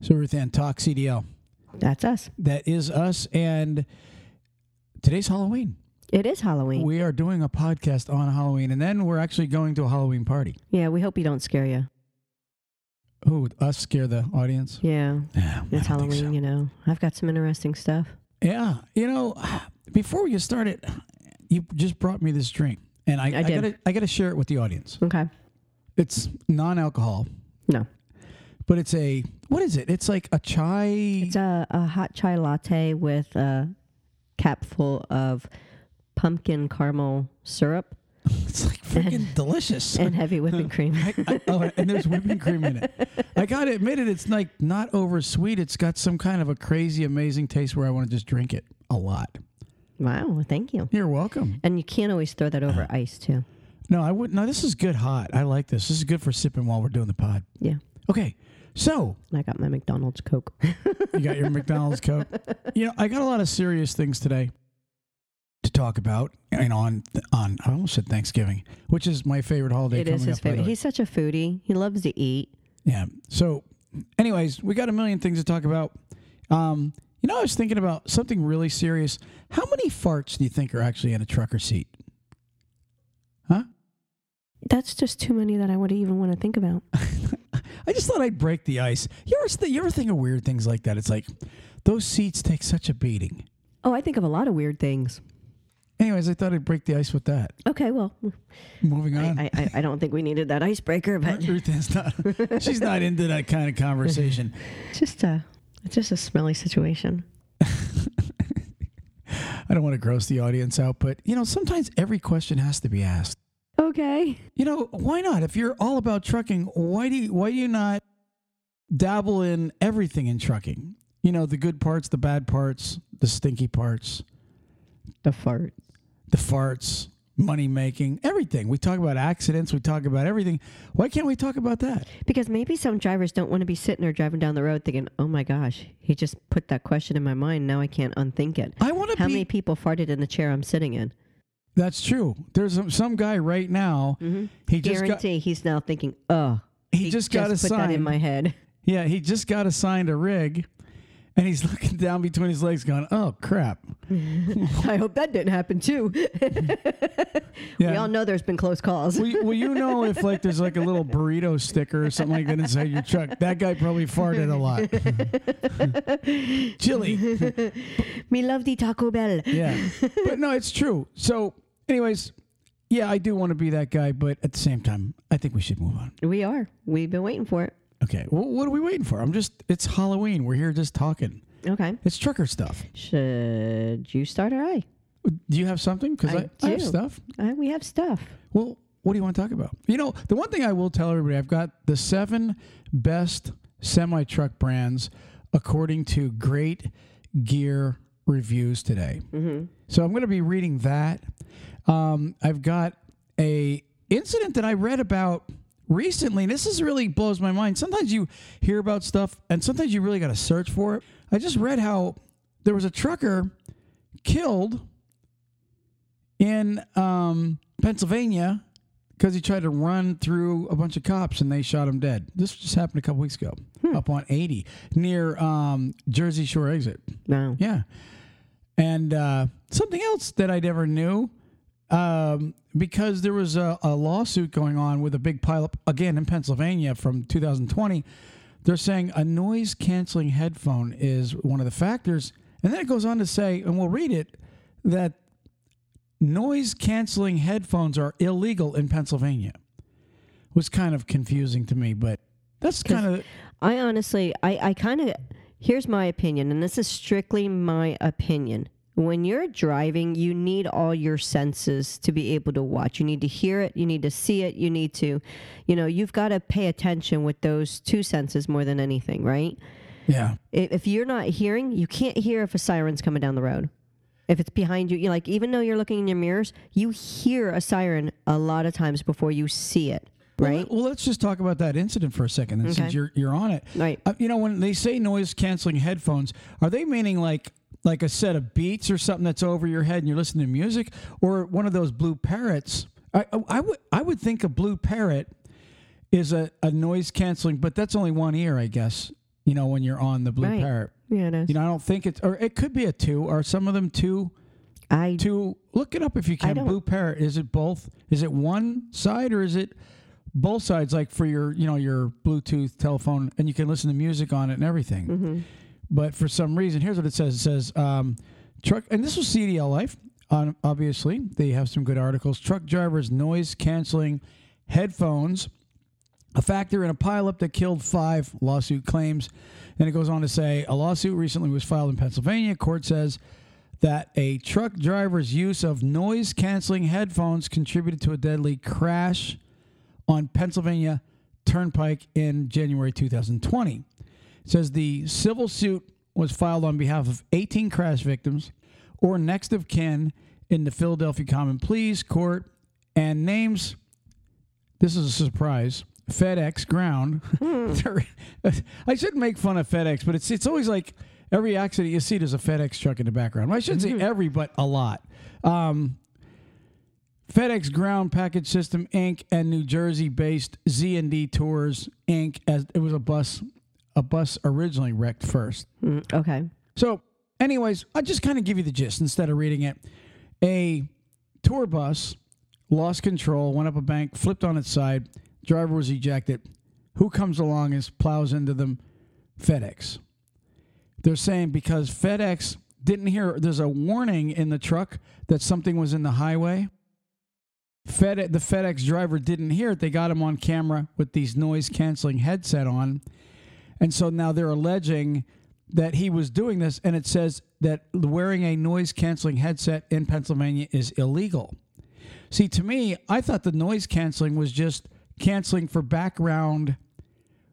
So Ruth Ann Talk CDL. That's us. That is us. And today's Halloween. It is Halloween. We are doing a podcast on Halloween, and then we're actually going to a Halloween party. yeah, we hope you don't scare you. Who us scare the audience? Yeah, Yeah, I it's Halloween. so. You know, I've got some interesting stuff. Yeah, you know, before we get started, you just brought me this drink, and I, I, did. gotta I gotta share it with the audience. Okay. It's non-alcohol, No, but it's a what is it? It's like a chai. it's a, a hot chai latte with a cap full of pumpkin caramel syrup It's like freaking delicious. and heavy whipping cream. I, I, oh, and there's whipping cream in it. I gotta admit it, it's like not over sweet. It's got some kind of a crazy, amazing taste where I want to just drink it a lot. wow, thank you. You're welcome. And you can't always throw that over uh-huh. ice too. No, I wouldn't. No, this is good hot. I like this. This is good for sipping while we're doing the pod. Yeah. Okay, so I got my McDonald's Coke. you got your McDonald's Coke. You know, I got a lot of serious things today to talk about. And on on, I almost said Thanksgiving, which is my favorite holiday. it is coming his up, by the favorite. He's such a foodie. He loves to eat. Yeah. So, anyways, we got a million things to talk about. Um, you know, I was thinking about something really serious. How many farts do you think are actually in a trucker seat? Huh? That's just too many that I would even want to think about. I just thought I'd break the ice. You ever, th- you ever think of weird things like that? It's like those seats take such a beating. Oh, I think of a lot of weird things. Anyways, I thought I'd break the ice with that. Okay, well, Moving on. I, I, I don't think we needed that icebreaker, but Ruth is not. She's not into that kind of conversation. just a it's just a smelly situation. I don't want to gross the audience out, but you know, sometimes every question has to be asked. Okay. You know, why not? If you're all about trucking, why do you, why do you not dabble in everything in trucking? You know, the good parts, the bad parts, the stinky parts, The fart. the farts, money making, everything. We talk about accidents, we talk about everything. Why can't we talk about that? Because maybe some drivers don't want to be sitting there driving down the road thinking, "Oh my gosh, he just put that question in my mind. Now I can't unthink it." I want to How be many people farted in the chair I'm sitting in? That's true. There's some, some guy right now. Mm-hmm. He just got Guarantee he's now thinking, "Oh, he, just got put that in assigned. my head." yeah, he just got assigned a rig and he's looking down between his legs going, "Oh crap." I hope that didn't happen too. Yeah. We all know there's been close calls. well, you, will you know if like there's like a little burrito sticker or something like that inside your truck? That guy probably farted a lot. Chili. Me love the Taco Bell. Yeah. But no, it's true. So, anyways, yeah, I do want to be that guy, but at the same time, I think we should move on. We are. We've been waiting for it. Okay. Well, what are we waiting for? I'm just, it's Halloween. We're here just talking. Okay. It's trucker stuff. Should you start or I? Do you have something? Because I, I I have do. stuff. Uh, we have stuff. Well, what do you want to talk about? You know, the one thing I will tell everybody, I've got the seven best semi truck brands according to Great Gear Reviews today. So I'm going to be reading that. Um, I've got a incident that I read about recently. This is really blows my mind. Sometimes you hear about stuff, and sometimes you really got to search for it. I just read how there was a trucker killed in um, Pennsylvania because he tried to run through a bunch of cops and they shot him dead. This just happened a couple weeks ago up on 80 near um, Jersey Shore exit. No. Yeah. And uh, something else that I never knew um, because there was a, a lawsuit going on with a big pileup again in Pennsylvania from 2020. They're saying a noise canceling headphone is one of the factors. And then it goes on to say, and we'll read it, that noise canceling headphones are illegal in Pennsylvania. It Was kind of confusing to me, but that's kind of I honestly, I, I kind of, here's my opinion, and this is strictly my opinion. When you're driving, you need all your senses to be able to watch. You need to hear it, you need to see it, you need to, you know, you've got to pay attention with those two senses more than anything, right? yeah. If you're not hearing, you can't hear if a siren's coming down the road. If it's behind you, you like even though you're looking in your mirrors, you hear a siren a lot of times before you see it, right? Well, let's just talk about that incident for a second, and since you're you're on it, Right. Uh, you know, when they say noise canceling headphones, are they meaning like like a set of beats or something that's over your head and you're listening to music, or one of those blue parrots? I I, would I would think a blue parrot is a, a noise canceling, but that's only one ear, I guess. You know, when you're on the Blue Right. Parrot. Yeah, it is. You know, I don't think it's, or it could be a two. Are some of them two? I Two. Look it up if you can. Blue Parrot. Is it both? Is it one side or is it both sides? Like for your, you know, your Bluetooth telephone, and you can listen to music on it and everything. Mm-hmm. But for some reason, here's what it says. It says um, truck, and this was CDL Life. Um, obviously, they have some good articles. Truck drivers noise canceling headphones, a factor in a pileup that killed five. Lawsuit claims. Then it goes on to say a lawsuit recently was filed in Pennsylvania. Court says that a truck driver's use of noise canceling headphones contributed to a deadly crash on Pennsylvania Turnpike in January 2020. It says the civil suit was filed on behalf of 18 crash victims or next of kin in the Philadelphia Common Pleas Court and names, this is a surprise, FedEx Ground. I shouldn't make fun of FedEx, but it's, it's always like every accident you see, there's a FedEx truck in the background. Well, I shouldn't say every, but a lot. Um, FedEx Ground Package System Inc. and New Jersey-based Z&D Tours Inc. as it was a bus a bus originally wrecked first. Mm, okay. So, anyways, I just kind of give you the gist instead of reading it. A tour bus lost control, went up a bank, flipped on its side. Driver was ejected. Who comes along and plows into them? FedEx. They're saying because FedEx didn't hear, there's a warning in the truck that something was in the highway. Fed, the FedEx driver didn't hear it. They got him on camera with these noise canceling headset on. And so now they're alleging that he was doing this, and it says that wearing a noise canceling headset in Pennsylvania is illegal. See, to me, I thought the noise canceling was just canceling for background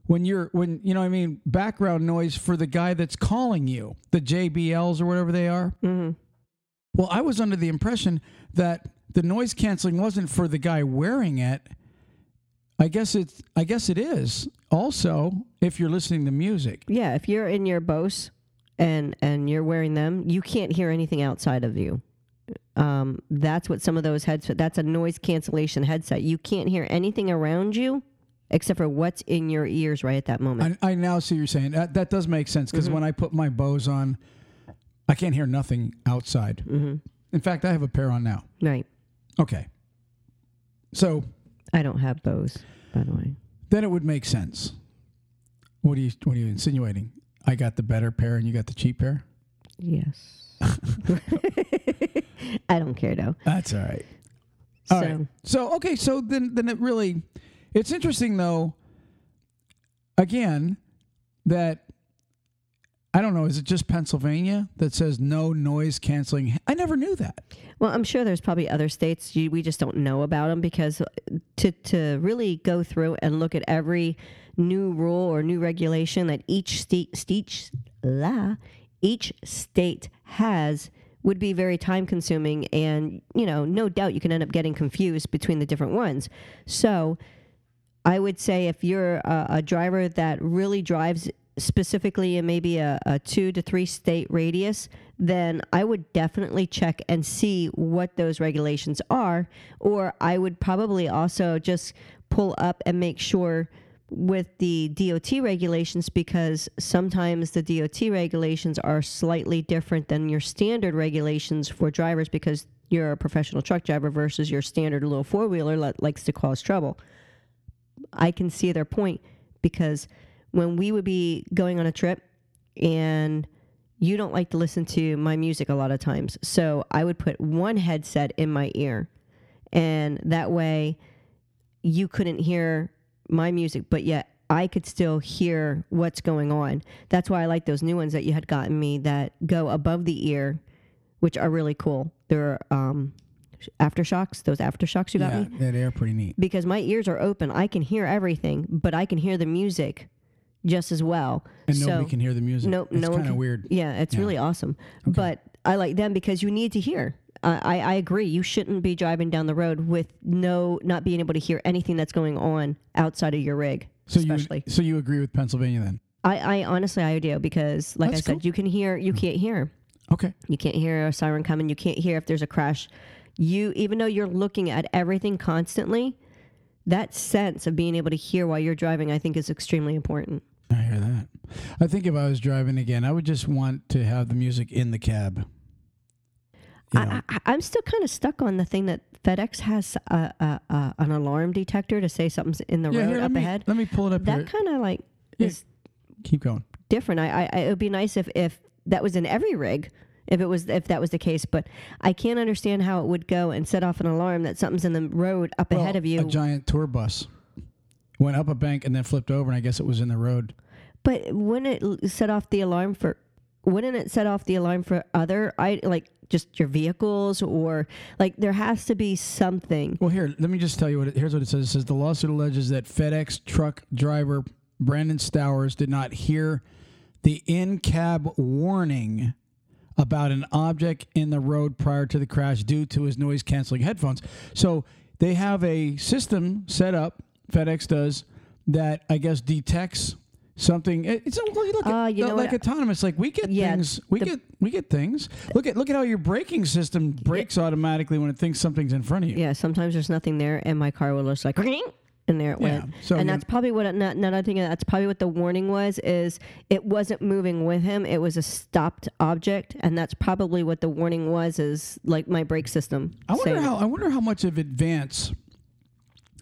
when you're when you know what I mean background noise for the guy that's calling you, the JBLs or whatever they are. Mm-hmm. Well, I was under the impression that the noise canceling wasn't for the guy wearing it. I guess it's I guess it is. Also, if you're listening to music. Yeah, if you're in your Bose and and you're wearing them, you can't hear anything outside of you. Um, that's what some of those headset. That's a noise cancellation headset. You can't hear anything around you except for what's in your ears right at that moment. I, I now see what you're saying. That, that does make sense because when I put my Bose on, I can't hear nothing outside. mm-hmm. In fact, I have a pair on now. Right. Okay. So I don't have Bose, by the way. then it would make sense. What are you What are you insinuating? I got the better pair and you got the cheap pair. Yes. I don't care though. That's all right. So All right. So okay, so then then it really it's interesting though again that I don't know, is it just Pennsylvania that says no noise canceling? I never knew that. Well, I'm sure there's probably other states you, we just don't know about them because uh, to to really go through and look at every new rule or new regulation that each state each la each state has would be very time consuming and you know no doubt you can end up getting confused between the different ones. So I would say if you're a, a driver that really drives specifically in maybe a, a two to three state radius, then I would definitely check and see what those regulations are. Or I would probably also just pull up and make sure with the DOT regulations because sometimes the DOT regulations are slightly different than your standard regulations for drivers because you're a professional truck driver versus your standard little four wheeler that likes to cause trouble. I can see their point because when we would be going on a trip and you don't like to listen to my music a lot of times. So I would put one headset in my ear and that way you couldn't hear my music, but yet I could still hear what's going on. That's why I like those new ones that you had gotten me that go above the ear, which are really cool. They're um, AfterShokz, those AfterShokz you got yeah, me yeah, they are pretty neat. because my ears are open. I can hear everything, but I can hear the music just as well. And so, nobody can hear the music. no, it's no kind of weird. Yeah, it's Yeah. really awesome. But I like them because you need to hear. I, I, I agree. You shouldn't be driving down the road with no not being able to hear anything that's going on outside of your rig. So especially, you so you agree with Pennsylvania then? I, I honestly I do because, like That's I said, cool. you can hear. You mm. can't hear. Okay. You can't hear a siren coming. You can't hear if there's a crash. You even though you're looking at everything constantly, that sense of being able to hear while you're driving, I think, is extremely important. I hear that. I think if I was driving again, I would just want to have the music in the cab. You know? I, I, I'm still kind of stuck on the thing that FedEx has a, a, a, an alarm detector to say something's in the yeah, road here, up me, ahead. Let me pull it up. That kind of like Yeah. is Keep going. different. I, I, I it would be nice if if that was in every rig, if it was if that was the case. But I can't understand how it would go and set off an alarm that something's in the road up ahead of you. A giant tour bus went up a bank and then flipped over, and I guess it was in the road. But wouldn't it set off the alarm for? Wouldn't it set off the alarm for other? I like just your vehicles or like there has to be something. Well, here, let me just tell you what it, here's what it says. It says the lawsuit alleges that FedEx truck driver Brandon Stowers did not hear the in-cab warning about an object in the road prior to the crash due to his noise canceling headphones. So they have a system set up, FedEx does, that I guess detects something. It's a, look at, Uh, you know like what? autonomous. Like we get Yeah, things, we get we get things. Look at look at how your braking system brakes automatically when it thinks something's in front of you. Yeah, sometimes there's nothing there, and my car will just like, "Ring," and there it Yeah, went. so and that's probably what. Not, another thing. That's probably what the warning was. Is it wasn't moving with him. It was a stopped object, and that's probably what the warning was. Is like my brake system. I wonder saying- how I wonder how much of advance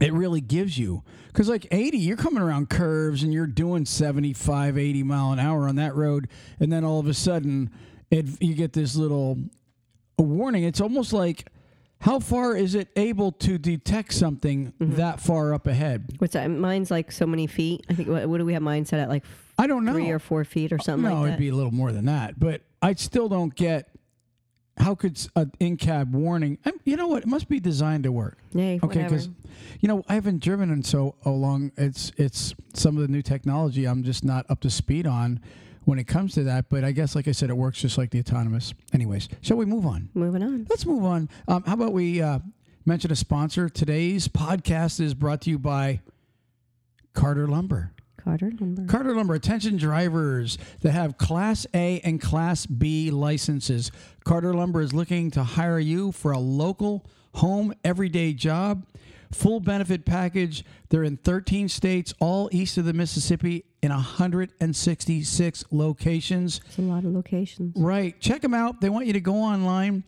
it really gives you because like 80 you're coming around curves and you're doing 75 80 mile an hour on that road and then all of a sudden it, you get this little a warning it's almost like how far is it able to detect something Mm-hmm. that far up ahead What's that? Mine's like so many feet. I think. What, what do we have mine set at? Like i don't know three or four feet or something no like it'd be a little more than that but i still don't get how could an in-cab warning i you know what it must be designed to work Yay, Okay, because you know I haven't driven in so long. It's it's some of the new technology I'm just not up to speed on when it comes to that. But I guess, like I said, it works just like the autonomous. Anyways, shall we move on? Moving on. Let's move on. Um, how about we uh, mention a sponsor? Today's podcast is brought to you by Carter Lumber. Carter number. Carter Lumber, attention drivers that have Class A and Class B licenses. Carter Lumber is looking to hire you for a local home everyday job. Full benefit package. They're in 13 states, all east of the Mississippi, in 166 locations. It's a lot of locations. Right. Check them out. They want you to go online.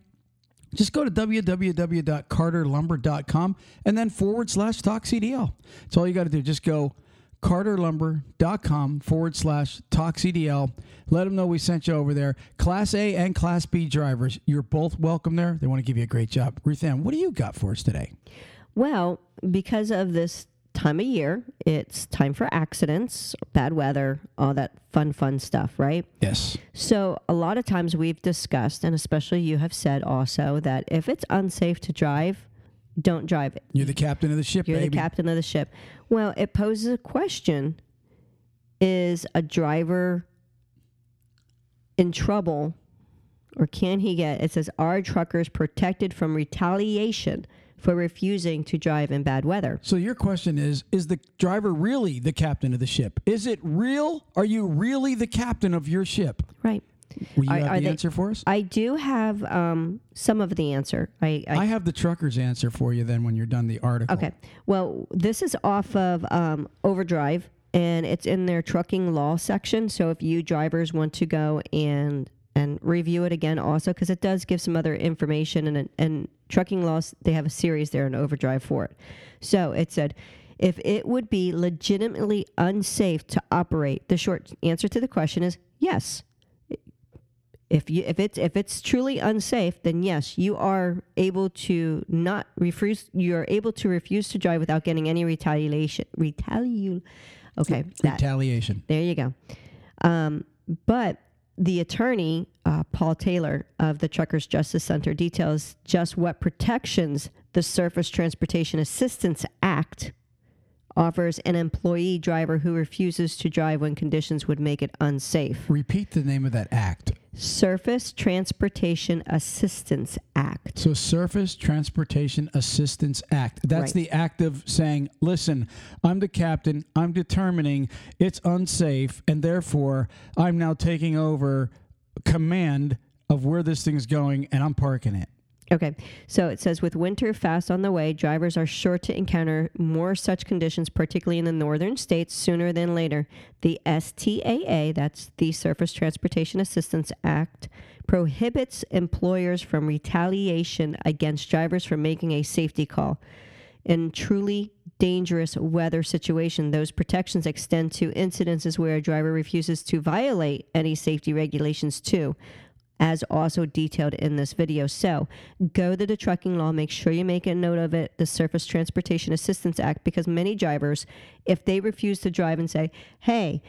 Just go to www.carterlumber.com and then forward slash talk CDL. That's all you got to do. Just go carterlumber.com forward slash talk CDL. Let them know we sent you over there. Class A and Class B drivers, you're both welcome there. They want to give you a great job. Ruth Ann, what do you got for us today? Well, because of this time of year, it's time for accidents, bad weather, all that fun, fun stuff, right? Yes. So, a lot of times we've discussed, and especially you have said also, that if it's unsafe to drive, don't drive it. You're the captain of the ship, You're baby. the captain of the ship. Well, it poses a question Is a driver in trouble or can he get, it says, are truckers protected from retaliation for refusing to drive in bad weather? So your question is is the driver really the captain of the ship? Is it real? Are you really the captain of your ship? Right. Will you Are- have are the they- answer for us? I do have um, some of the answer. I, I I have the trucker's answer for you then when you're done the article. Okay. Well, this is off of um, Overdrive, and it's in their trucking law section. So if you drivers want to go and and review it again, also because it does give some other information, and and trucking laws they have a series there in Overdrive for it. So it said. If it would be legitimately unsafe to operate, the short answer to the question is yes if you if it's if it's truly unsafe then yes you are able to not refuse you're able to refuse to drive without getting any retaliation retaliate okay that Retaliation. there you go um, but the attorney uh, paul taylor of the truckers justice center details just what protections the surface transportation assistance act offers an employee driver who refuses to drive when conditions would make it unsafe Repeat the name of that act. Surface Transportation Assistance Act. So Surface Transportation Assistance Act. That's Right. the act of saying, listen, I'm the captain. I'm determining it's unsafe, and therefore I'm now taking over command of where this thing's going, and I'm parking it. Okay, so it says with winter fast on the way, drivers are sure to encounter more such conditions, particularly in the northern states, sooner than later. The STAA, that's the Surface Transportation Assistance Act, prohibits employers from retaliation against drivers for making a safety call. In truly dangerous weather situation, those protections extend to incidences where a driver refuses to violate any safety regulations too as also detailed in this video. So go to the trucking law, make sure you make a note of it, the Surface Transportation Assistance Act, because many drivers, if they refuse to drive and say, hey,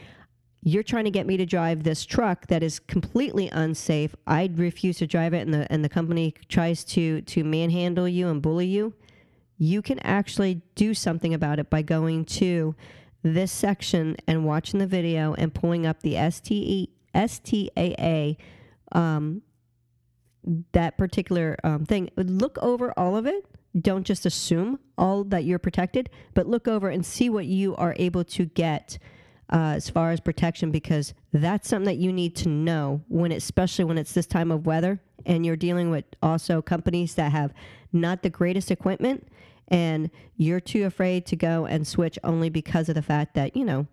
you're trying to get me to drive this truck that is completely unsafe. I refuse to drive it, and the and the company tries to to manhandle you and bully you. You can actually do something about it by going to this section and watching the video and pulling up the STE, STAA um, that particular um, thing. Look over all of it. Don't just assume all that you're protected, but look over and see what you are able to get uh, as far as protection, because that's something that you need to know when, especially when it's this time of weather, and you're dealing with also companies that have not the greatest equipment, and you're too afraid to go and switch only because of the fact that you know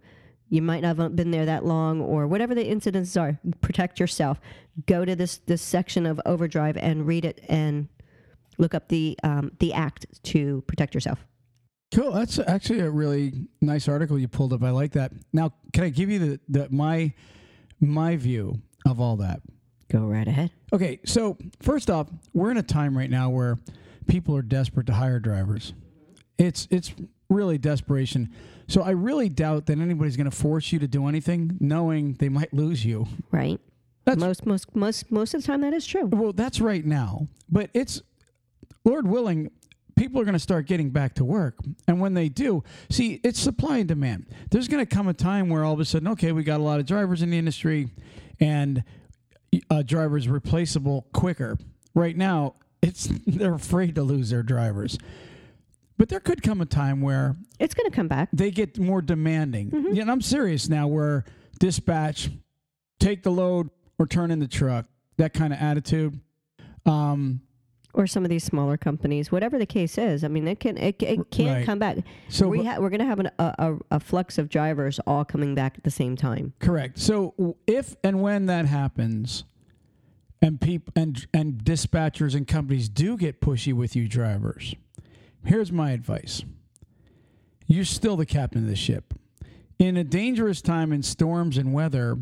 you might not have been there that long or whatever the incidents are protect yourself go to this this section of overdrive and read it and look up the um, the act to protect yourself Cool. That's actually a really nice article you pulled up. I like that. Now, can I give you the, the my my view of all that? go right ahead Okay, so first off, we're in a time right now where people are desperate to hire drivers. It's it's really desperation. So I really doubt that anybody's going to force you to do anything, knowing they might lose you. right That's- most most most most of the time that is true Well, that's right now, but it's Lord willing. People are going to start getting back to work. And when they do, see, it's supply and demand. There's going to come a time where all of a sudden, okay, we got a lot of drivers in the industry and a driver's replaceable quicker. Right now, it's they're afraid to lose their drivers. But there could come a time where it's going to come back they get more demanding. Mm-hmm. Yeah, and I'm serious now where dispatch, take the load or turn in the truck, that kind of attitude. Um, or some of these smaller companies whatever the case is i mean it can it, it can Right. come back so we ha- we're going to have an, a, a, a flux of drivers all coming back at the same time Correct. So if and when that happens, and peop- and and dispatchers and companies do get pushy with you drivers, here's my advice: you're still the captain of the ship. In a dangerous time in storms and weather,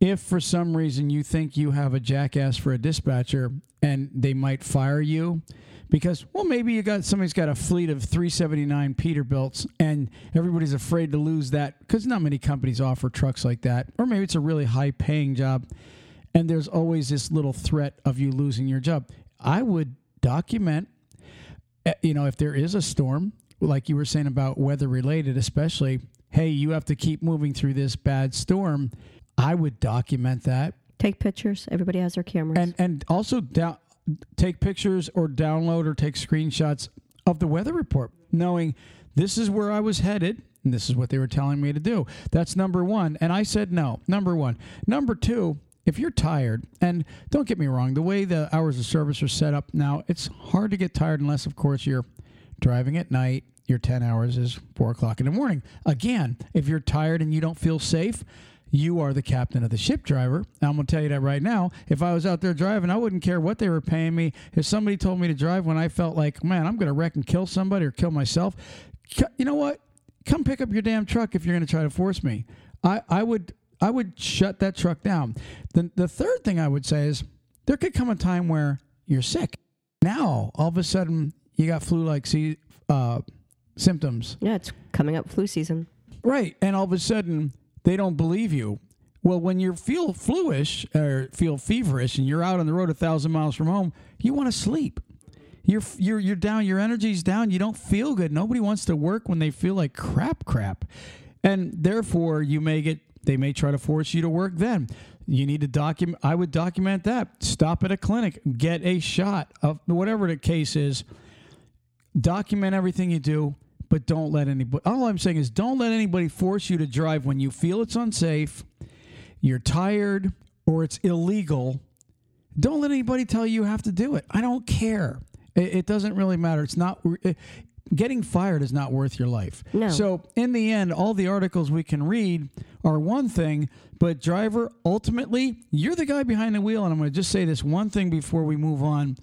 if for some reason you think you have a jackass for a dispatcher and they might fire you because well maybe you got somebody's got a fleet of 379 Peterbilts and everybody's afraid to lose that because not many companies offer trucks like that. Or maybe it's a really high paying job and there's always this little threat of you losing your job. I would document Eh, you know if there is a storm like you were saying about weather related especially hey you have to keep moving through this bad storm I would document that take pictures everybody has their cameras and and also down, take pictures or download or take screenshots of the weather report, knowing this is where I was headed and this is what they were telling me to do. That's number one. And I said no. Number one. Number two. If you're tired, and don't get me wrong, the way the hours of service are set up now, it's hard to get tired unless, of course, you're driving at night. Your 10 hours is 4 o'clock in the morning. Again, if you're tired and you don't feel safe, you are the captain of the ship driver. I'm going to tell you that right now. If I was out there driving, I wouldn't care what they were paying me. If somebody told me to drive when I felt like, man, I'm going to wreck and kill somebody or kill myself, you know what? Come pick up your damn truck if you're going to try to force me. I, I would I would shut that truck down. The, the third thing I would say is there could come a time where you're sick. Now, all of a sudden, you got flu-like se- uh, symptoms. yeah it's coming up flu season Right. And all of a sudden, they don't believe you. Well, when you feel fluish or feel feverish and you're out on the road a thousand miles from home, you want to sleep. You're, you're, you're down, your energy's down, you don't feel good. Nobody wants to work when they feel like crap, crap. And therefore, you may get, they may try to force you to work then. You need to document, I would document that. Stop at a clinic, get a shot of whatever the case is document everything you do, but don't let anybody. All I'm saying is don't let anybody force you to drive when you feel it's unsafe, you're tired, or it's illegal, Don't let anybody tell you you have to do it. I don't care. It, it doesn't really matter. It's not. Getting fired is not worth your life. No. So in the end, all the articles we can read are one thing, but driver, ultimately, you're the guy behind the wheel. And I'm going to just say this one thing before we move on.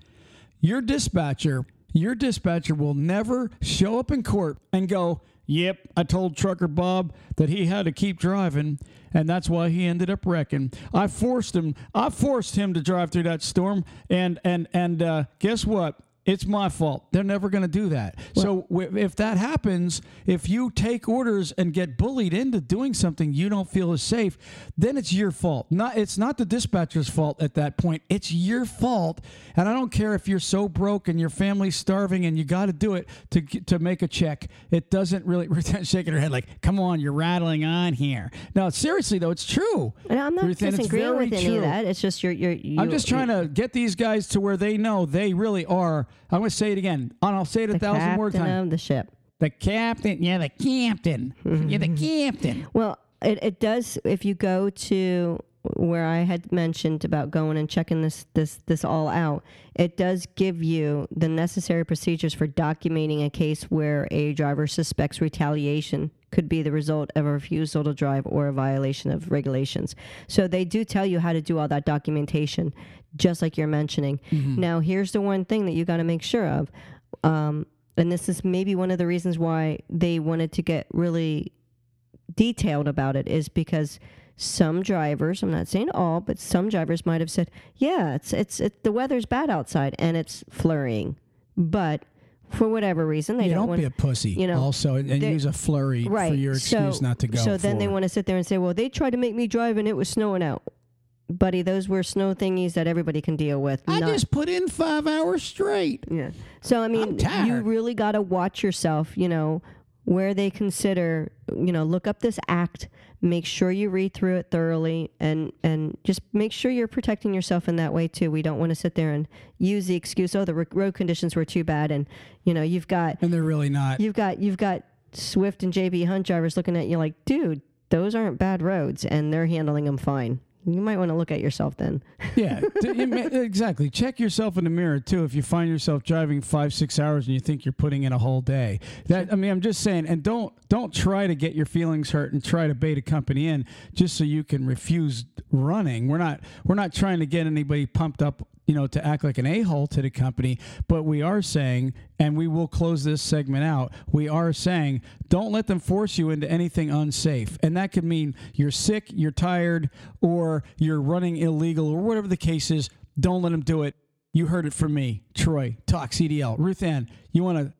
Your dispatcher, your dispatcher will never show up in court and go, Yep, I told Trucker Bob that he had to keep driving, and that's why he ended up wrecking. I forced him. I forced him to drive through that storm, and and and uh, guess what? It's my fault. They're never going to do that. so w- if that happens, if you take orders and get bullied into doing something you don't feel is safe, then it's your fault. Not it's not the dispatcher's fault at that point. It's your fault. And I don't care if you're so broke and your family's starving and you got to do it to to make a check. It doesn't really shaking her head like, "Come on, you're rattling on here." No, seriously though, it's true. And I'm not Ruth disagreeing with any true. of that. It's just you're you're. You, I'm just trying to get these guys to where they know they really are. I'm going to say it again, and I'll say it a the thousand more captain times. of the ship. The captain, yeah, the captain, yeah, the captain. Well, it, it does. If you go to where I had mentioned about going and checking this this this all out, it does give you the necessary procedures for documenting a case where a driver suspects retaliation could be the result of a refusal to drive or a violation of regulations. So they do tell you how to do all that documentation, just like you're mentioning. Now, here's the one thing that you got to make sure of. Um, and this is maybe one of the reasons why they wanted to get really detailed about it is because some drivers, I'm not saying all, but some drivers might have said, "Yeah, it's it's it, the weather's bad outside and it's flurrying," but for whatever reason they You don't don't want be a pussy. you know, also, and, and use a flurry right for your excuse so, not to go. So then they want to sit there and say, "Well, they tried to make me drive and it was snowing out." Buddy, those were snow thingies that everybody can deal with. I not- just put in five hours straight. yeah. So I mean, you really got to watch yourself. You know, where they consider. You know, look up this act. Make sure you read through it thoroughly, and and just make sure you're protecting yourself in that way too. We don't want to sit there and use the excuse, "Oh, the road conditions were too bad," and you know, you've got And they're really not. you've got you've got Swift and JB Hunt drivers looking at you like, dude, those aren't bad roads, and they're handling them fine. You might want to look at yourself then. yeah, d- you ma- exactly. Check yourself in the mirror too. If you find yourself driving five, six hours and you think you're putting in a whole day, that I mean, I'm just saying. And don't don't try to get your feelings hurt and try to bait a company in just so you can refuse running. We're not we're not trying to get anybody pumped up, you know, to act like an a hole to the company. But we are saying, and we will close this segment out. We are saying, don't let them force you into anything unsafe, and that could mean you're sick, you're tired, or you're running illegal, or whatever the case is. Don't let them do it. You heard it from me, Troy. Talk CDL. Ruth Ann, you want to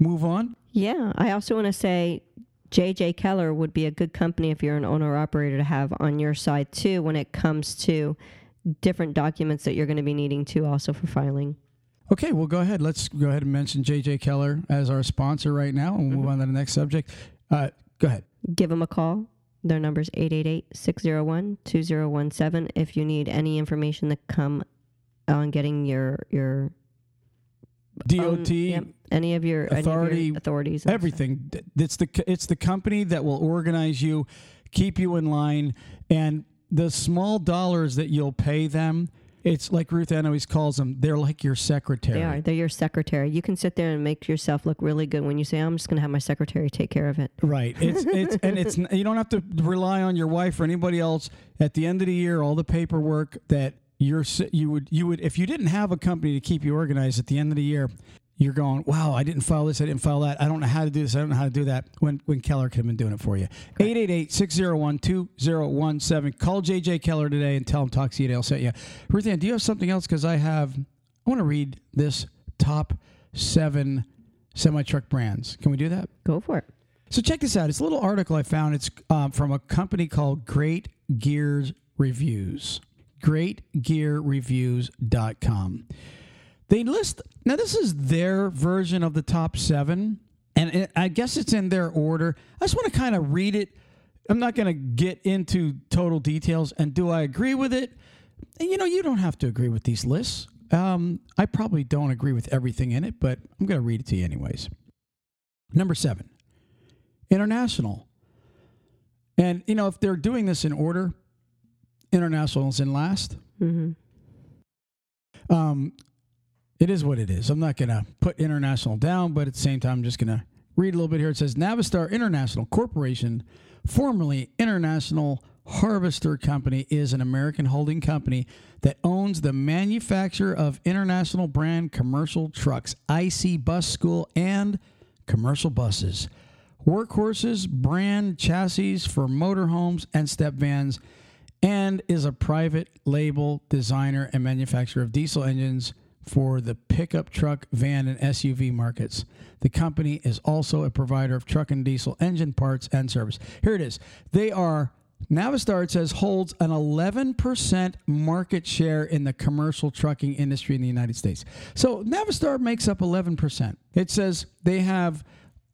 move on? Yeah, I also want to say JJ Keller would be a good company if you're an owner operator to have on your side too when it comes to different documents that you're going to be needing to also for filing. Okay, well, go ahead. Let's go ahead and mention JJ Keller as our sponsor right now, and we'll move on to the next subject. Uh, go ahead. Give them a call. Their number is 888-601-2017 if you need any information to come on getting your your DOT, yep, any of your any of your authority, authorities and stuff. everything. It's the it's the company that will organize you, keep you in line, and the small dollars that you'll pay them. It's like Ruth Ann always calls them. They're like your secretary. They are. They're your secretary. You can sit there and make yourself look really good when you say, "I'm just going to have my secretary take care of it." Right. It's it's and it's you don't have to rely on your wife or anybody else. At the end of the year, all the paperwork that you're, you would you would if you didn't have a company to keep you organized at the end of the year, you're going, wow, I didn't file this, I didn't file that. I don't know how to do this. I don't know how to do that. When when Keller could have been doing it for you. 888-601-2017. Call JJ Keller today and tell him Talk CDL sent you. Ruth Ann, do you have something else? Because I have. I want to read this top seven semi truck brands. Can we do that? Go for it. So check this out. It's a little article I found. It's um, from a company called Great Gears Reviews. GreatGearReviews.com. They list now. This is their version of the top seven, and it, I guess it's in their order. I just want to kind of read it. I'm not going to get into total details. And do I agree with it? And, you know, you don't have to agree with these lists. Um, I probably don't agree with everything in it, but I'm going to read it to you anyways. Number seven, international. And, you know, if they're doing this in order, international is in last. hmm Um, it is what it is. I'm not going to put international down, but at the same time, I'm just going to read a little bit here. It says Navistar International Corporation, formerly International Harvester Company, is an American holding company that owns the manufacture of international brand commercial trucks, IC Bus School, and commercial buses, workhorses, brand chassis for motorhomes and step vans, and is a private label designer and manufacturer of diesel engines for the pickup truck, van, and SUV markets. The company is also a provider of truck and diesel engine parts and service. Here it is. They are Navistar, it says, holds an 11% market share in the commercial trucking industry in the United States. So Navistar makes up 11%. It says they have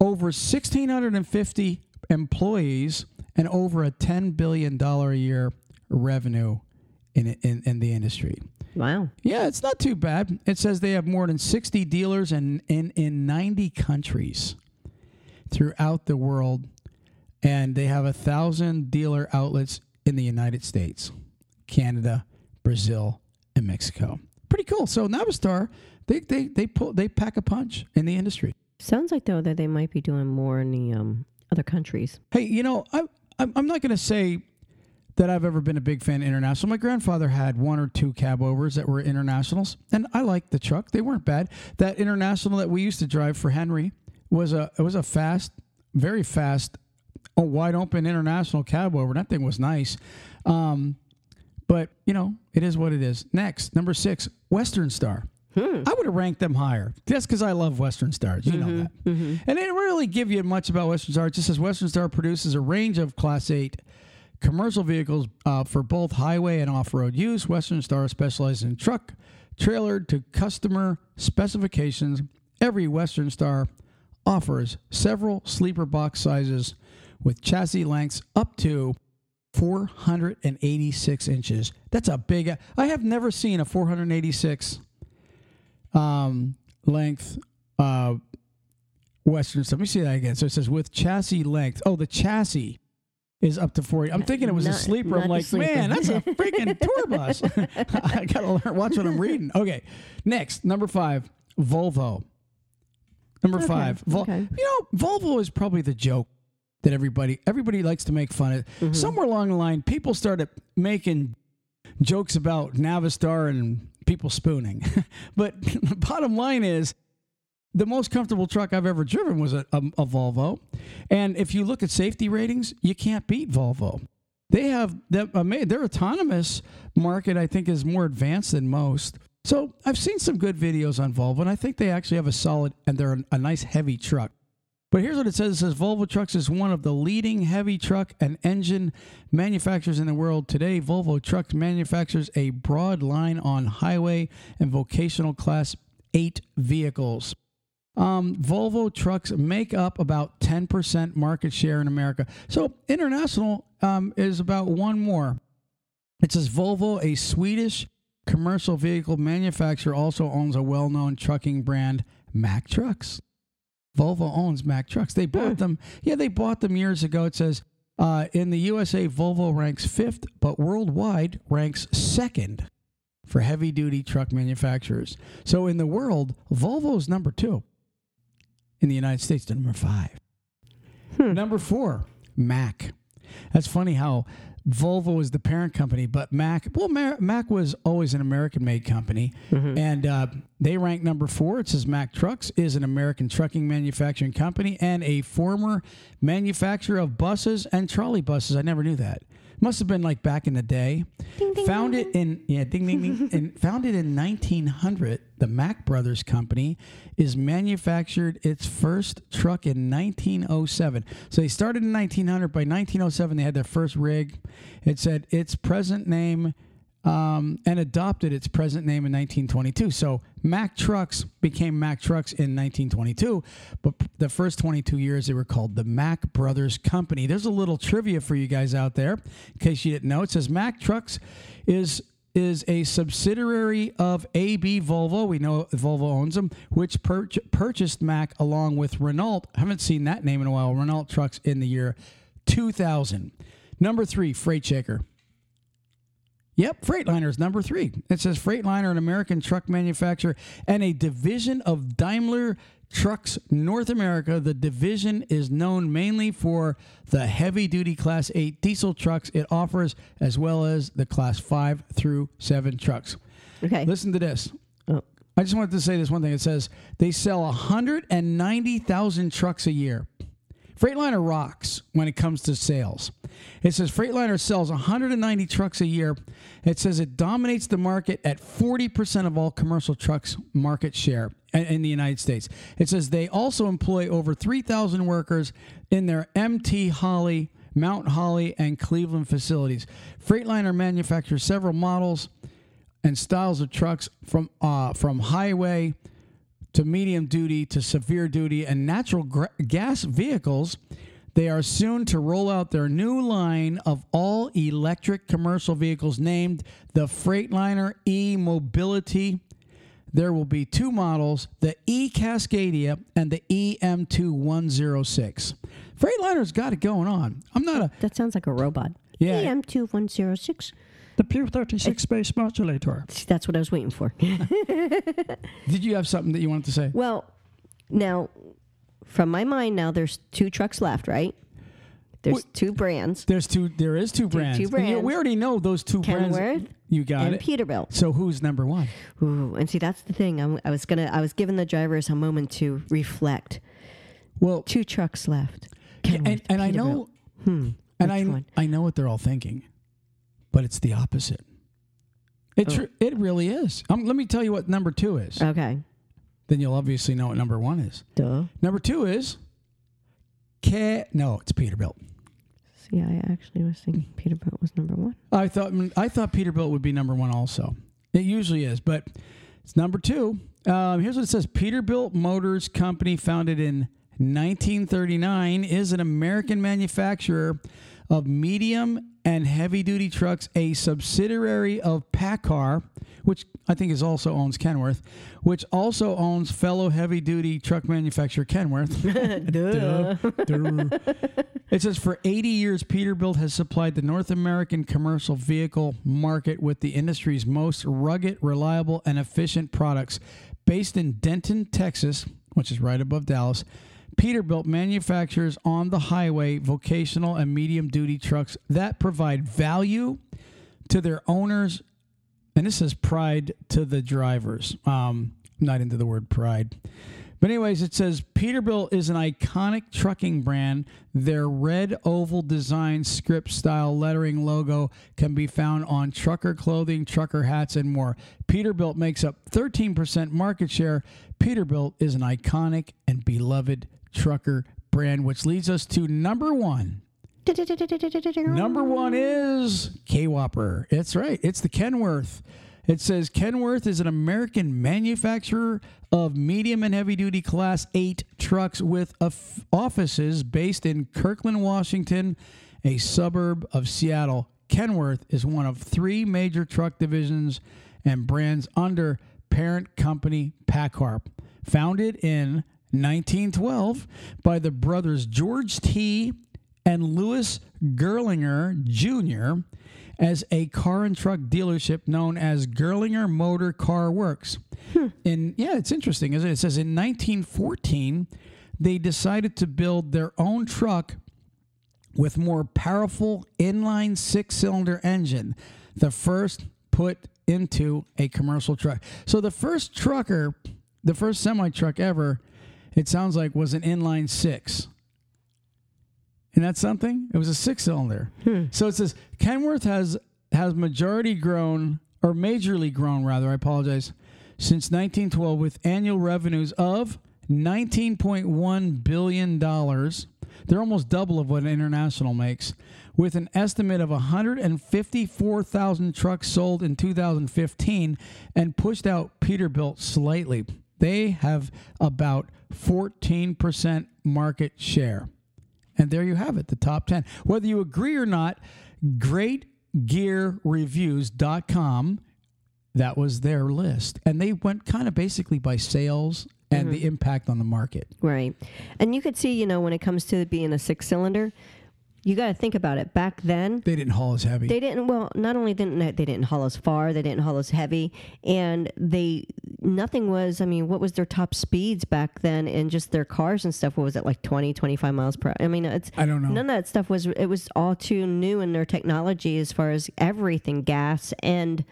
over 1,650 employees and over a $10 billion a year revenue in, in, in the industry. Wow. Yeah, it's not too bad. It says they have more than 60 dealers in, in, in 90 countries throughout the world, and they have a thousand dealer outlets in the United States, Canada, Brazil, and Mexico. Pretty cool. So Navistar, they they they pull they pack a punch in the industry. Sounds like though that they might be doing more in the um, other countries. Hey, you know, I, I'm I'm not going to say that I've ever been a big fan of international. My grandfather had one or two cab overs that were internationals, and I liked the truck. They weren't bad. That international that we used to drive for Henry was a it was a fast, very fast, a wide open international cab over. That thing was nice. Um, but you know, it is what it is. Next, number six, Western Star. Hmm. I would have ranked them higher just because I love Western Stars. You know mm-hmm, that. Mm-hmm. And they didn't really give you much about Western Star. It just says Western Star produces a range of Class 8 commercial vehicles uh, for both highway and off road use. Western Star specializes in truck, trailered to customer specifications. Every Western Star offers several sleeper box sizes with chassis lengths up to 486 inches. That's a big. I have never seen a 486 um, length uh, Western. Let me see that again. So it says with chassis length. Oh, the chassis is up to 40. I'm thinking it was a sleeper. I'm like, sleeper. man, that's a freaking tour bus. I gotta learn, watch what I'm reading. Okay, next number five, Volvo. Number Okay, five, Vol- okay. you know, Volvo is probably the joke that everybody everybody likes to make fun of. Mm-hmm. Somewhere along the line, people started making jokes about Navistar and people spooning. but the bottom line is the most comfortable truck I've ever driven was a, a, a Volvo. And if you look at safety ratings, you can't beat Volvo. They have their autonomous market, I think, is more advanced than most. So I've seen some good videos on Volvo, and I think they actually have a solid and they're a nice heavy truck. But here's what it says: It says Volvo Trucks is one of the leading heavy truck and engine manufacturers in the world today. Volvo Trucks manufactures a broad line on highway and vocational class eight vehicles. Um, Volvo trucks make up about 10% market share in America. So international um, is about one more. It says Volvo, a Swedish commercial vehicle manufacturer, also owns a well known trucking brand, Mack Trucks. Volvo owns Mack Trucks. They bought them. Yeah, they bought them years ago. It says uh, in the USA, Volvo ranks fifth, but worldwide ranks second for heavy duty truck manufacturers. So in the world, Volvo's number two. In the United States, they're number five. Number four, Mack. That's funny how Volvo is the parent company, but Mack, well, Mack was always an American made company. And uh, they rank number four. It says Mack Trucks is an American trucking manufacturing company and a former manufacturer of buses and trolley buses. I never knew that. Must have been like back in the day. founded in yeah, ding ding ding, and founded in 1900, the Mack Brothers Company is manufactured its first truck in 1907. So they started in 1900. By 1907, they had their first rig. It said its present name um, and adopted its present name in 1922. So Mack Trucks became Mack Trucks in 1922, but the first 22 years they were called the Mack Brothers Company. There's a little trivia for you guys out there, in case you didn't know. It says Mack Trucks is is a subsidiary of AB Volvo. We know Volvo owns them, which purch- purchased Mack along with Renault. I haven't seen that name in a while. Renault Trucks in the year 2000. Number three, Freight Shaker. Yep, Freightliner is number three. It says Freightliner, an American truck manufacturer and a division of Daimler Trucks North America. The division is known mainly for the heavy duty Class 8 diesel trucks it offers, as well as the Class 5 through 7 trucks. Okay. Listen to this. Oh. I just wanted to say this one thing. It says they sell 190,000 trucks a year. Freightliner rocks when it comes to sales. It says Freightliner sells 190 trucks a year. It says it dominates the market at 40% of all commercial trucks market share in- the United States. It says they also employ over 3,000 workers in their MT Holly, Mount Holly, and Cleveland facilities. Freightliner manufactures several models and styles of trucks from uh, from highway to medium duty to severe duty and natural gas vehicles, they are soon to roll out their new line of all electric commercial vehicles named the Freightliner E Mobility. There will be two models, the E Cascadia and the EM2106. Freightliner has got it going on. I'm not a. That sounds like a robot. Yeah. EM2106. The Pure 36 space modulator. That's what I was waiting for. Did you have something that you wanted to say? well, now, from my mind, now there's two trucks left, right? There's Wait. two brands. There's two. There is two brands. two And you- brands. we already know those two brands. Kenworth You got and it. Peterbilt. so who's number one? Ooh, and see, that's the thing. I'm, I was gonna. I was giving the drivers a moment to reflect. Well, Two trucks left. and, Kenworth, and I know, Hmm. and I one? I know what they're all thinking, but it's the opposite. It Oh. it really is. Um, let me tell you what number two is. Okay. then you'll obviously know what number one is. Duh. Number two is. Ca- no, it's Peterbilt. See, I actually was thinking Peterbilt was number one. I thought I thought Peterbilt would be number one also. It usually is, but it's number two. Um, here's what it says: Peterbilt Motors Company, founded in 1939, is an American manufacturer of medium and heavy duty trucks, a subsidiary of PACCAR, which I think is also owns Kenworth, which also owns fellow heavy duty truck manufacturer Kenworth. Duh. Duh. It says for 80 years, Peterbilt has supplied the North American commercial vehicle market with the industry's most rugged, reliable, and efficient products. Based in Denton, Texas, which is right above Dallas, Peterbilt manufactures on the highway vocational and medium duty trucks that provide value to their owners. And this says pride to the drivers. Um, not into the word pride. But anyways, it says Peterbilt is an iconic trucking brand. Their red oval design script style lettering logo can be found on trucker clothing, trucker hats, and more. Peterbilt makes up 13% market share. Peterbilt is an iconic and beloved trucker brand, which leads us to number one. Number one is K Whopper. It's right. It's the Kenworth. It says Kenworth is an American manufacturer of medium and heavy duty Class 8 trucks with of- offices based in Kirkland, Washington, a suburb of Seattle. Kenworth is one of three major truck divisions and brands under parent company PACCAR. Founded in 1912 by the brothers George T. and Louis Gerlinger Jr. as a car and truck dealership known as Gerlinger Motor Car Works. Hmm. And yeah, it's interesting, isn't it? It says in 1914 they decided to build their own truck with more powerful inline six-cylinder engine, the first put into a commercial truck. So the first trucker, the first semi truck ever, it sounds like was an inline six. And that's something? It was a six cylinder. Hmm. So it says Kenworth has has majority grown or majorly grown rather, I apologize, since 1912 with annual revenues of 19.1 billion dollars. They're almost double of what an International makes with an estimate of 154,000 trucks sold in 2015 and pushed out Peterbilt slightly. They have about 14% market share. And there you have it, the top 10. Whether you agree or not, greatgearreviews.com, that was their list. And they went kind of basically by sales and the mm-hmm. impact on the market. Right. And you could see, you know, when it comes to being a six cylinder, you got to think about it. Back then, They didn't haul as heavy. they didn't. Well, not only didn't they, they didn't haul as far, they didn't haul as heavy, and they nothing was. I mean, what was their top speeds back then? And just their cars and stuff. What was it like 20, 25 miles per? I mean, it's I don't know. none of that stuff was. It was all too new in their technology as far as everything, gas and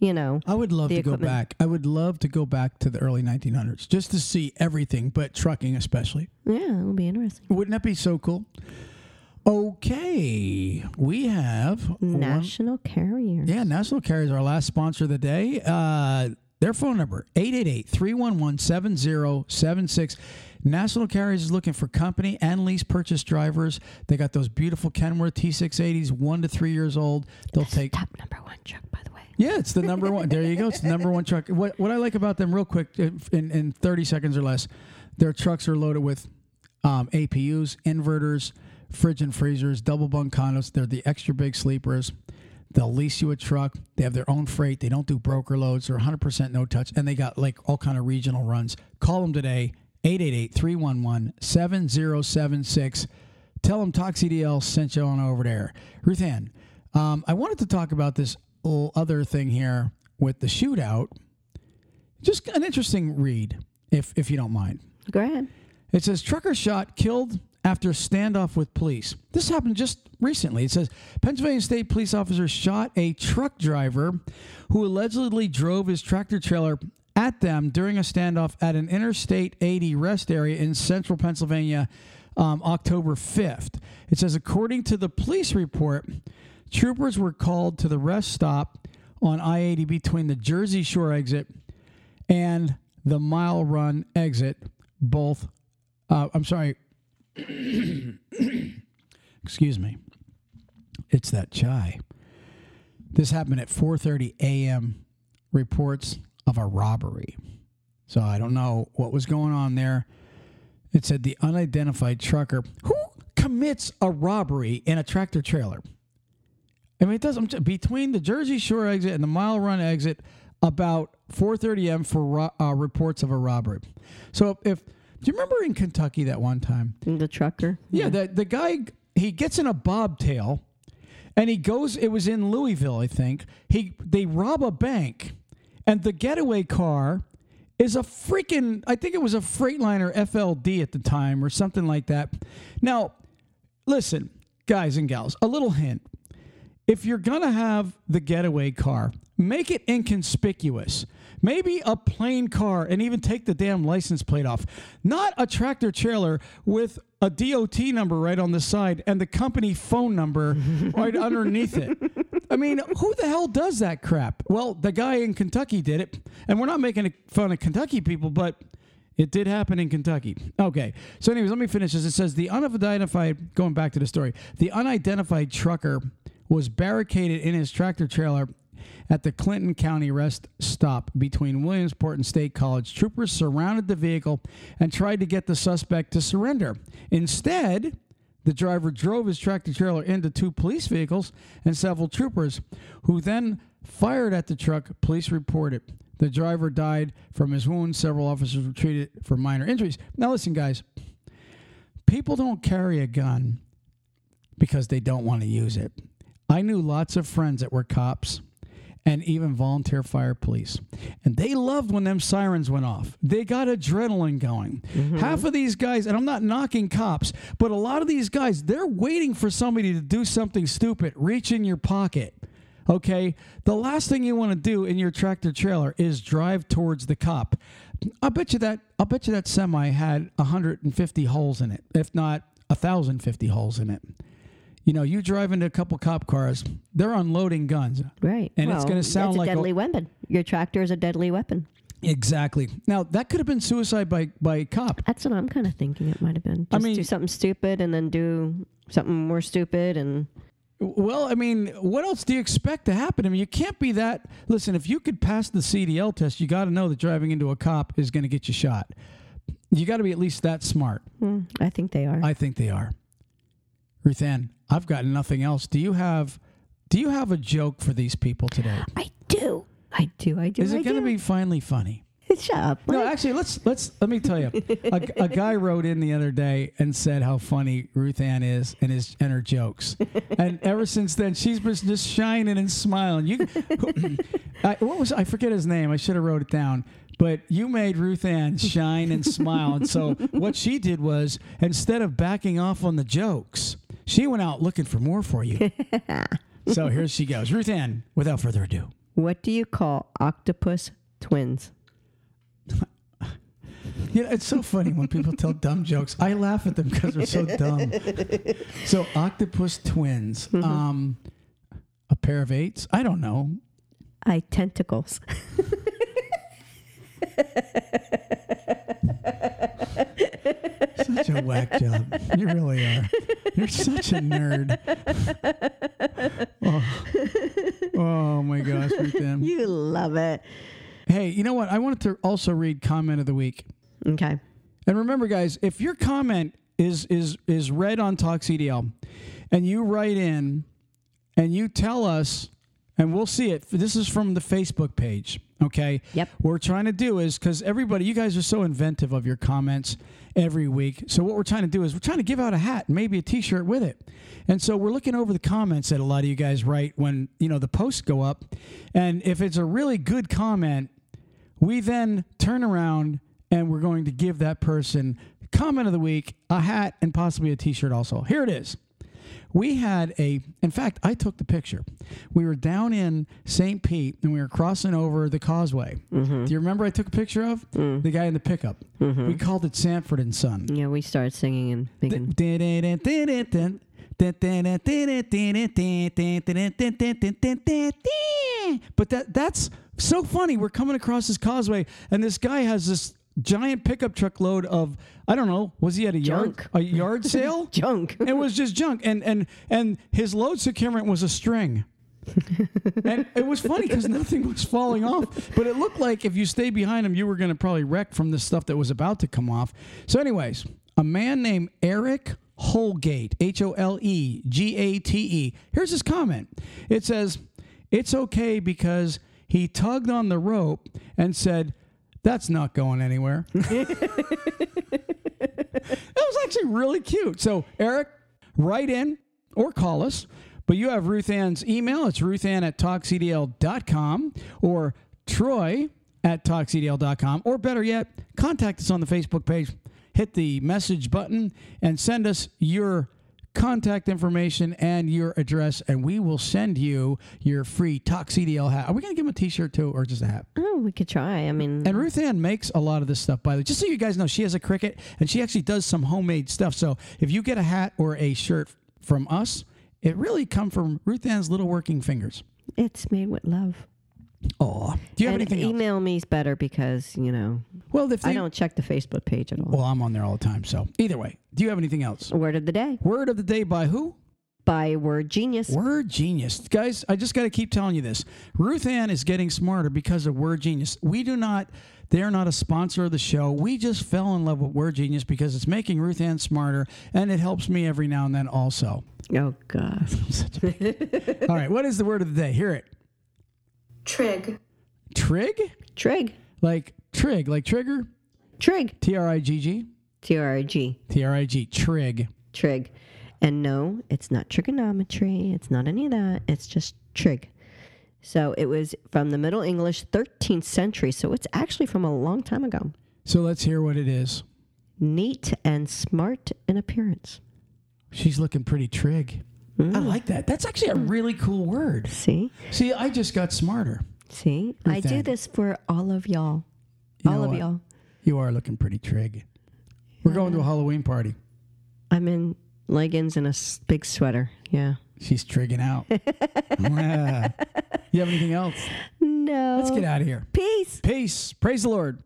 you know. I would love to go back. I would love to go back to the early 1900s just to see everything, but trucking especially. Yeah, it would be interesting. Wouldn't that be so cool? Okay, we have one- National carrier. Yeah, National Carrier is our last sponsor of the day. Uh, their phone number, 888-311-7076. National Carriers is looking for company and lease purchase drivers. They got those beautiful Kenworth T680s, one to three years old. They'll take Top number one truck, by the way. yeah, it's the number one. There you go. It's the number one truck. What what I like about them, real quick, in, in 30 seconds or less, their trucks are loaded with um, APUs, inverters, fridge and freezers, double bunk condos. They're the extra big sleepers. They'll lease you a truck. They have their own freight. They don't do broker loads. They're 100% no touch, and they got like all kind of regional runs. Call them today, 888-311-7076. Tell them TalkCDL sent you on over there. Ruth Ann, um, I wanted to talk about this little other thing here with the shootout. Just an interesting read, if if you don't mind. Go ahead. It says trucker shot killed after standoff with police. This happened just recently. It says Pennsylvania State police officers shot a truck driver who allegedly drove his tractor trailer at them during a standoff at an Interstate 80 rest area in central Pennsylvania um, October 5th. It says, according to the police report, troopers were called to the rest stop on I 80 between the Jersey Shore exit and the Mile Run exit, both uh, I'm sorry. Excuse me. It's that chai. This happened at 4:30 a.m. Reports of a robbery. So I don't know what was going on there. It said the unidentified trucker who commits a robbery in a tractor trailer. I mean, it does between the Jersey Shore exit and the Mile Run exit about 4:30 a.m. for ro- uh, reports of a robbery. So if do you remember in Kentucky that one time? The trucker. Yeah, the the guy he gets in a bobtail and he goes it was in Louisville, I think. He they rob a bank and the getaway car is a freaking I think it was a Freightliner FLD at the time or something like that. Now, listen, guys and gals, a little hint. If you're going to have the getaway car, make it inconspicuous. Maybe a plain car and even take the damn license plate off. Not a tractor trailer with a DOT number right on the side and the company phone number right underneath it. I mean, who the hell does that crap? Well, the guy in Kentucky did it. And we're not making fun of Kentucky people, but it did happen in Kentucky. Okay. So, anyways, let me finish this. It says the unidentified, going back to the story, the unidentified trucker was barricaded in his tractor trailer at the Clinton County rest stop between Williamsport and State College. Troopers surrounded the vehicle and tried to get the suspect to surrender. Instead, the driver drove his tractor trailer into two police vehicles and several troopers, who then fired at the truck, police reported. The driver died from his wounds. Several officers were treated for minor injuries. Now, listen, guys, people don't carry a gun because they don't want to use it. I knew lots of friends that were cops and even volunteer fire police. And they loved when them sirens went off. They got adrenaline going. Mm-hmm. Half of these guys, and I'm not knocking cops, but a lot of these guys, they're waiting for somebody to do something stupid, reach in your pocket. Okay? The last thing you want to do in your tractor trailer is drive towards the cop. I bet you that I'll bet you that semi had 150 holes in it, if not 1050 holes in it. You know, you drive into a couple cop cars, they're unloading guns. Right. And it's gonna sound that's like a- a deadly weapon. Your tractor is a deadly weapon. Exactly. Now that could have been suicide by by cop. That's what I'm kind of thinking it might have been. Just I mean- do something stupid and then do something more stupid and Well, I mean, what else do you expect to happen? I mean, you can't be that. Listen, if you could pass the CDL test, you got to know that driving into a cop is going to get you shot. You got to be at least that smart. Hmm, I think they are. I think they are. Ruthann, I've got nothing else. Do you have? Do you have a joke for these people today? I do. I do. I do. Is it going to be finally funny? Shut up. No, actually, let's let's let me tell you. A, a guy wrote in the other day and said how funny Ruth Ann is and his and her jokes, and ever since then she's been just shining and smiling. You, I, what was I forget his name? I should have wrote it down. But you made Ruth Ann shine and smile, and so what she did was instead of backing off on the jokes, she went out looking for more for you. so here she goes, Ruth Ann. Without further ado. What do you call octopus twins? You know, it's so funny when people tell dumb jokes. I laugh at them because they're so dumb. So, octopus twins, um, a pair of eights. I don't know. I tentacles. Such a whack job. You really are. You're such a nerd. Oh, oh my gosh, Ruth you love it. Hey, you know what? I wanted to also read comment of the week. Okay. And remember, guys, if your comment is is is read on Talk CDL, and you write in, and you tell us, and we'll see it. This is from the Facebook page. Okay. Yep. What we're trying to do is because everybody, you guys are so inventive of your comments every week. So what we're trying to do is we're trying to give out a hat, and maybe a T-shirt with it. And so we're looking over the comments that a lot of you guys write when you know the posts go up, and if it's a really good comment, we then turn around and we're going to give that person comment of the week, a hat, and possibly a t-shirt also. Here it is. We had a, in fact, I took the picture. We were down in St. Pete and we were crossing over the causeway. Do you remember I took a picture of the guy in the pickup? We called it Sanford and Son. Yeah, we started singing and making. But that that's so funny. We're coming across this causeway, and this guy has this giant pickup truck load of I don't know. Was he at a yard a yard sale? Junk. it was just junk, and and and his load securement was a string. and it was funny because nothing was falling off, but it looked like if you stayed behind him, you were going to probably wreck from the stuff that was about to come off. So, anyways, a man named Eric Holgate, H O L E G A T E. Here's his comment. It says, "It's okay because he tugged on the rope and said." That's not going anywhere. That was actually really cute. So, Eric, write in or call us. But you have Ruth Ann's email. It's ruthann at talkcdl.com or troy at talkcdl.com. Or better yet, contact us on the Facebook page. Hit the message button and send us your contact information and your address, and we will send you your free Talk CDL hat. Are we going to give him a t shirt too, or just a hat? Oh, we could try. I mean, And Ruth Ann makes a lot of this stuff, by the way. Just so you guys know, she has a Cricut and she actually does some homemade stuff. So if you get a hat or a shirt from us, it really come from Ruth Ann's little working fingers. it's made with love. Oh, do you have and anything else? email me is better because you know Well, if I don't check the Facebook page at all. well, I'm on there all the time. So either way, do you have anything else? Word of the day Word of the day by who? by Word Genius. Word Genius. Guys, I just got to keep telling you this. Ruth Ann is getting smarter because of Word Genius. We do not, they're not a sponsor of the show. We just fell in love with Word Genius because it's making Ruth Ann smarter and it helps me every now and then also. Oh God. All right, what is the word of the day? Hear it. Trig. Trig? Trig. Like trig, like trigger? Trig. T R I G G? T R I G. T R I G. Trig. Trig. And no, it's not trigonometry. It's not any of that. It's just trig. So it was from the Middle English, 13th century. So it's actually from a long time ago. So let's hear what it is. Neat and smart in appearance. She's looking pretty trig. I mm. like that. That's actually a mm. really cool word. See? See, I just got smarter. See? I do this for all of y'all. You all of what? y'all. You are looking pretty trig. We're going to a Halloween party. I'm in leggings and a big sweater. Yeah. She's trigging out. Yeah. You have anything else? No. Let's get out of here. Peace. Peace. Praise the Lord.